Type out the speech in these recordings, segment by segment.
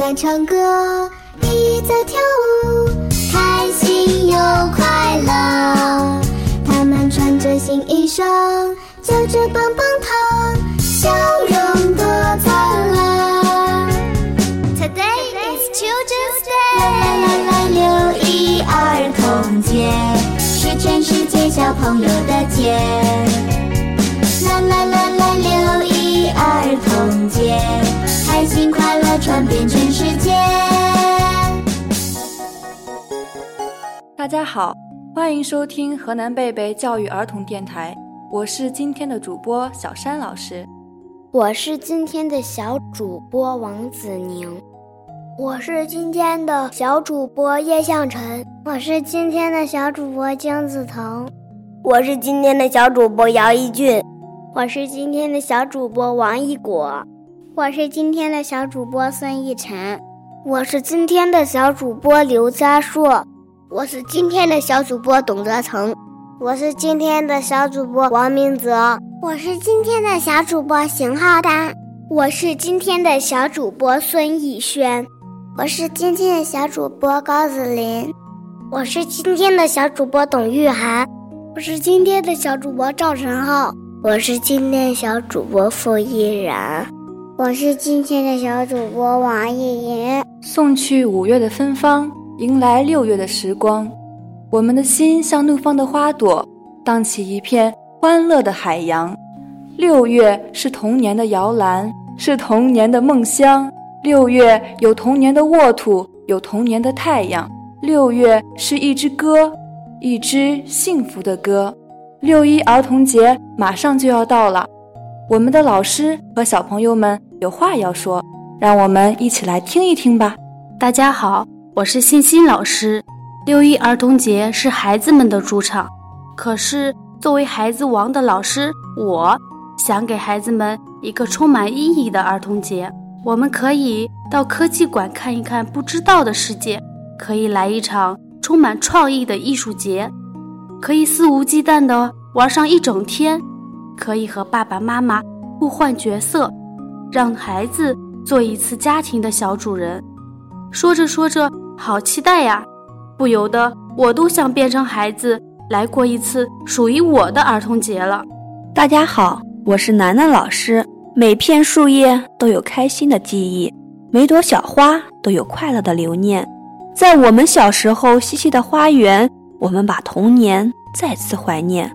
在唱歌，一在跳舞，开心又快乐。他们穿着新衣裳，嚼着棒棒糖，笑容多灿烂。Today is Children's Day，来来来，六一儿童节是全世界小朋友的节。传遍全世界。大家好，欢迎收听河南贝贝教育儿童电台，我是今天的主播小山老师。我是今天的小主播王子宁，我是今天的小主播叶向晨，我是今天的小主播姜子腾，我是今天的小主播姚一俊，我是今天的小主播王一果，我是今天的小主播孙逸晨，我是今天的小主播刘佳硕，我是今天的小主播董泽成，我是今天的小主播王明泽。我是今天的小主播邢浩丹，我是今天的小主播孙艺轩，我是今天的小主播高子林，我是今天的小主播董玉涵，我是今天的小主播赵晨浩，我是今天小主播付依然，我是今天的小主播王艺莹。送去五月的芬芳，迎来六月的时光，我们的心像怒放的花朵，荡起一片。欢乐的海洋，六月是童年的摇篮，是童年的梦乡。六月有童年的沃土，有童年的太阳。六月是一支歌，一支幸福的歌。六一儿童节马上就要到了，我们的老师和小朋友们有话要说，让我们一起来听一听吧。大家好，我是欣欣老师。六一儿童节是孩子们的主场，可是。作为孩子王的老师，我想给孩子们一个充满意义的儿童节。我们可以到科技馆看一看不知道的世界，可以来一场充满创意的艺术节，可以肆无忌惮地玩上一整天，可以和爸爸妈妈互换角色，让孩子做一次家庭的小主人。说着说着，好期待呀！不由得我都想变成孩子。来过一次属于我的儿童节了。大家好，我是楠楠老师。每片树叶都有开心的记忆，每朵小花都有快乐的留念。在我们小时候嬉戏的花园，我们把童年再次怀念。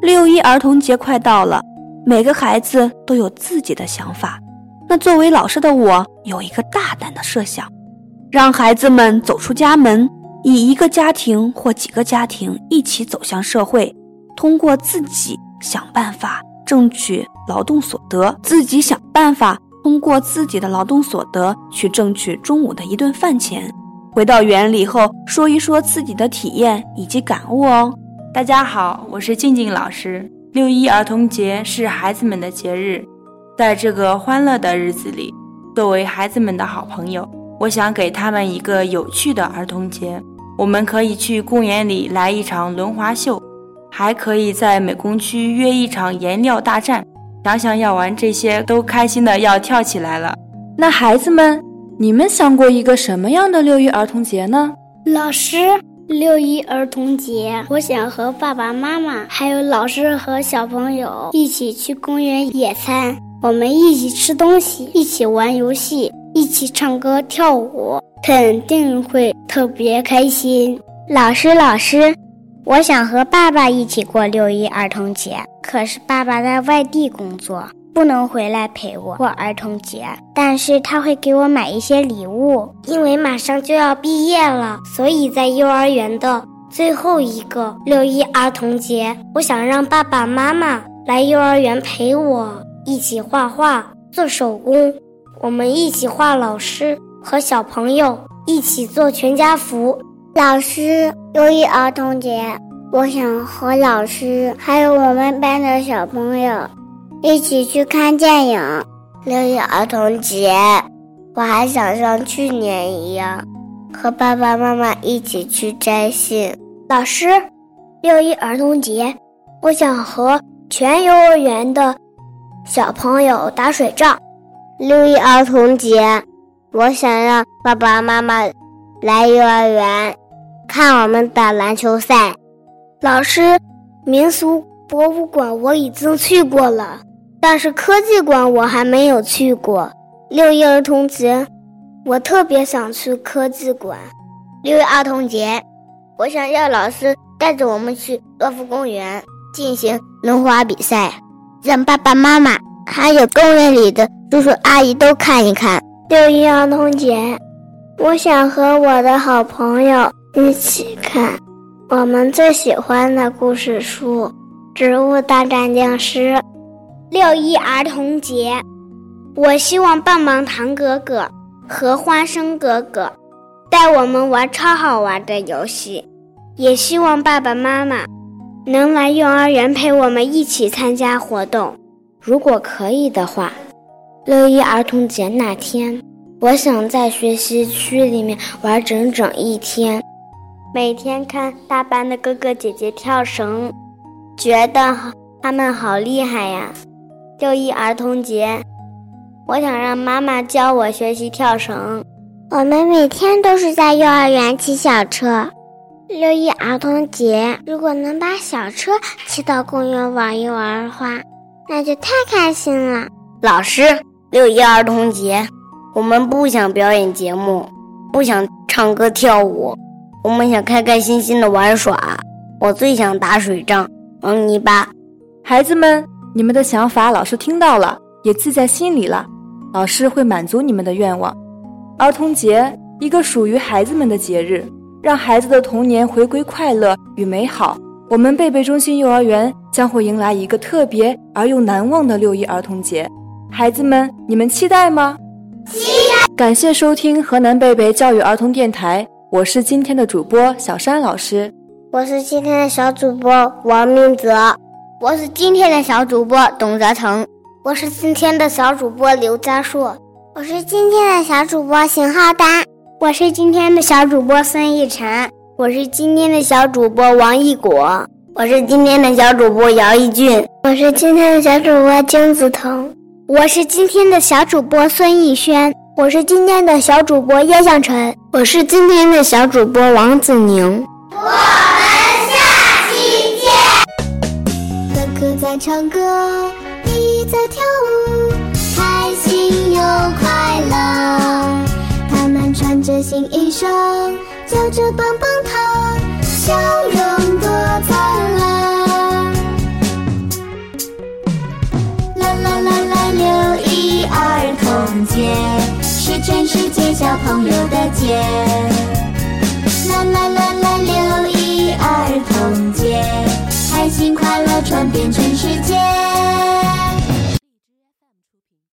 六一儿童节快到了，每个孩子都有自己的想法。那作为老师的我，有一个大胆的设想，让孩子们走出家门。以一个家庭或几个家庭一起走向社会，通过自己想办法挣取劳动所得，自己想办法通过自己的劳动所得去争取中午的一顿饭钱。回到园里后，说一说自己的体验以及感悟哦。大家好，我是静静老师。六一儿童节是孩子们的节日，在这个欢乐的日子里，作为孩子们的好朋友，我想给他们一个有趣的儿童节。我们可以去公园里来一场轮滑秀，还可以在美工区约一场颜料大战。想想要玩这些，都开心的要跳起来了。那孩子们，你们想过一个什么样的六一儿童节呢？老师，六一儿童节，我想和爸爸妈妈，还有老师和小朋友一起去公园野餐，我们一起吃东西，一起玩游戏，一起唱歌跳舞。肯定会特别开心。老师，老师，我想和爸爸一起过六一儿童节，可是爸爸在外地工作，不能回来陪我过儿童节。但是他会给我买一些礼物，因为马上就要毕业了，所以在幼儿园的最后一个六一儿童节，我想让爸爸妈妈来幼儿园陪我一起画画、做手工，我们一起画老师。和小朋友一起做全家福。老师，六一儿童节，我想和老师还有我们班的小朋友一起去看电影。六一儿童节，我还想像去年一样，和爸爸妈妈一起去摘杏。老师，六一儿童节，我想和全幼儿园的小朋友打水仗。六一儿童节。我想让爸爸妈妈来幼儿园看我们打篮球赛。老师，民俗博物馆我已经去过了，但是科技馆我还没有去过。六一儿童节，我特别想去科技馆。六一儿童节，我想要老师带着我们去乐福公园进行轮滑比赛，让爸爸妈妈还有公园里的叔叔阿姨都看一看。六一儿童节，我想和我的好朋友一起看我们最喜欢的故事书《植物大战僵尸》。六一儿童节。我希望棒棒糖哥哥和花生哥哥带我们玩超好玩的游戏，也希望爸爸妈妈能来幼儿园陪我们一起参加活动。如果可以的话，六一儿童节那天，我想在学习区里面玩整整一天，每天看大班的哥哥姐姐跳绳，觉得他们好厉害呀。六一儿童节。我想让妈妈教我学习跳绳。我们每天都是在幼儿园骑小车。六一儿童节，如果能把小车骑到公园玩一玩的话，那就太开心了。老师，六一儿童节，我们不想表演节目，不想唱歌跳舞，我们想开开心心的玩耍。我最想打水仗、玩泥巴。孩子们，你们的想法老师听到了，也记在心里了。老师会满足你们的愿望。儿童节，一个属于孩子们的节日，让孩子的童年回归快乐与美好。我们贝贝中心幼儿园将会迎来一个特别而又难忘的六一儿童节，孩子们，你们期待吗？期待！感谢收听河南贝贝教育儿童电台，我是今天的主播小山老师，我是今天的小主播王明泽，我是今天的小主播董泽成。我是今天的小主播刘佳硕，我是今天的小主播邢浩丹，我是今天的小主播孙逸晨，我是今天的小主播王一果，我是今天的小主播姚一俊，我是今天的小主播金子腾，我是今天的小主播孙逸轩，我是今天的小主播叶向晨，我是今天的小主播王子宁。我们下期见。哥哥在唱歌。新衣裳，嚼着棒棒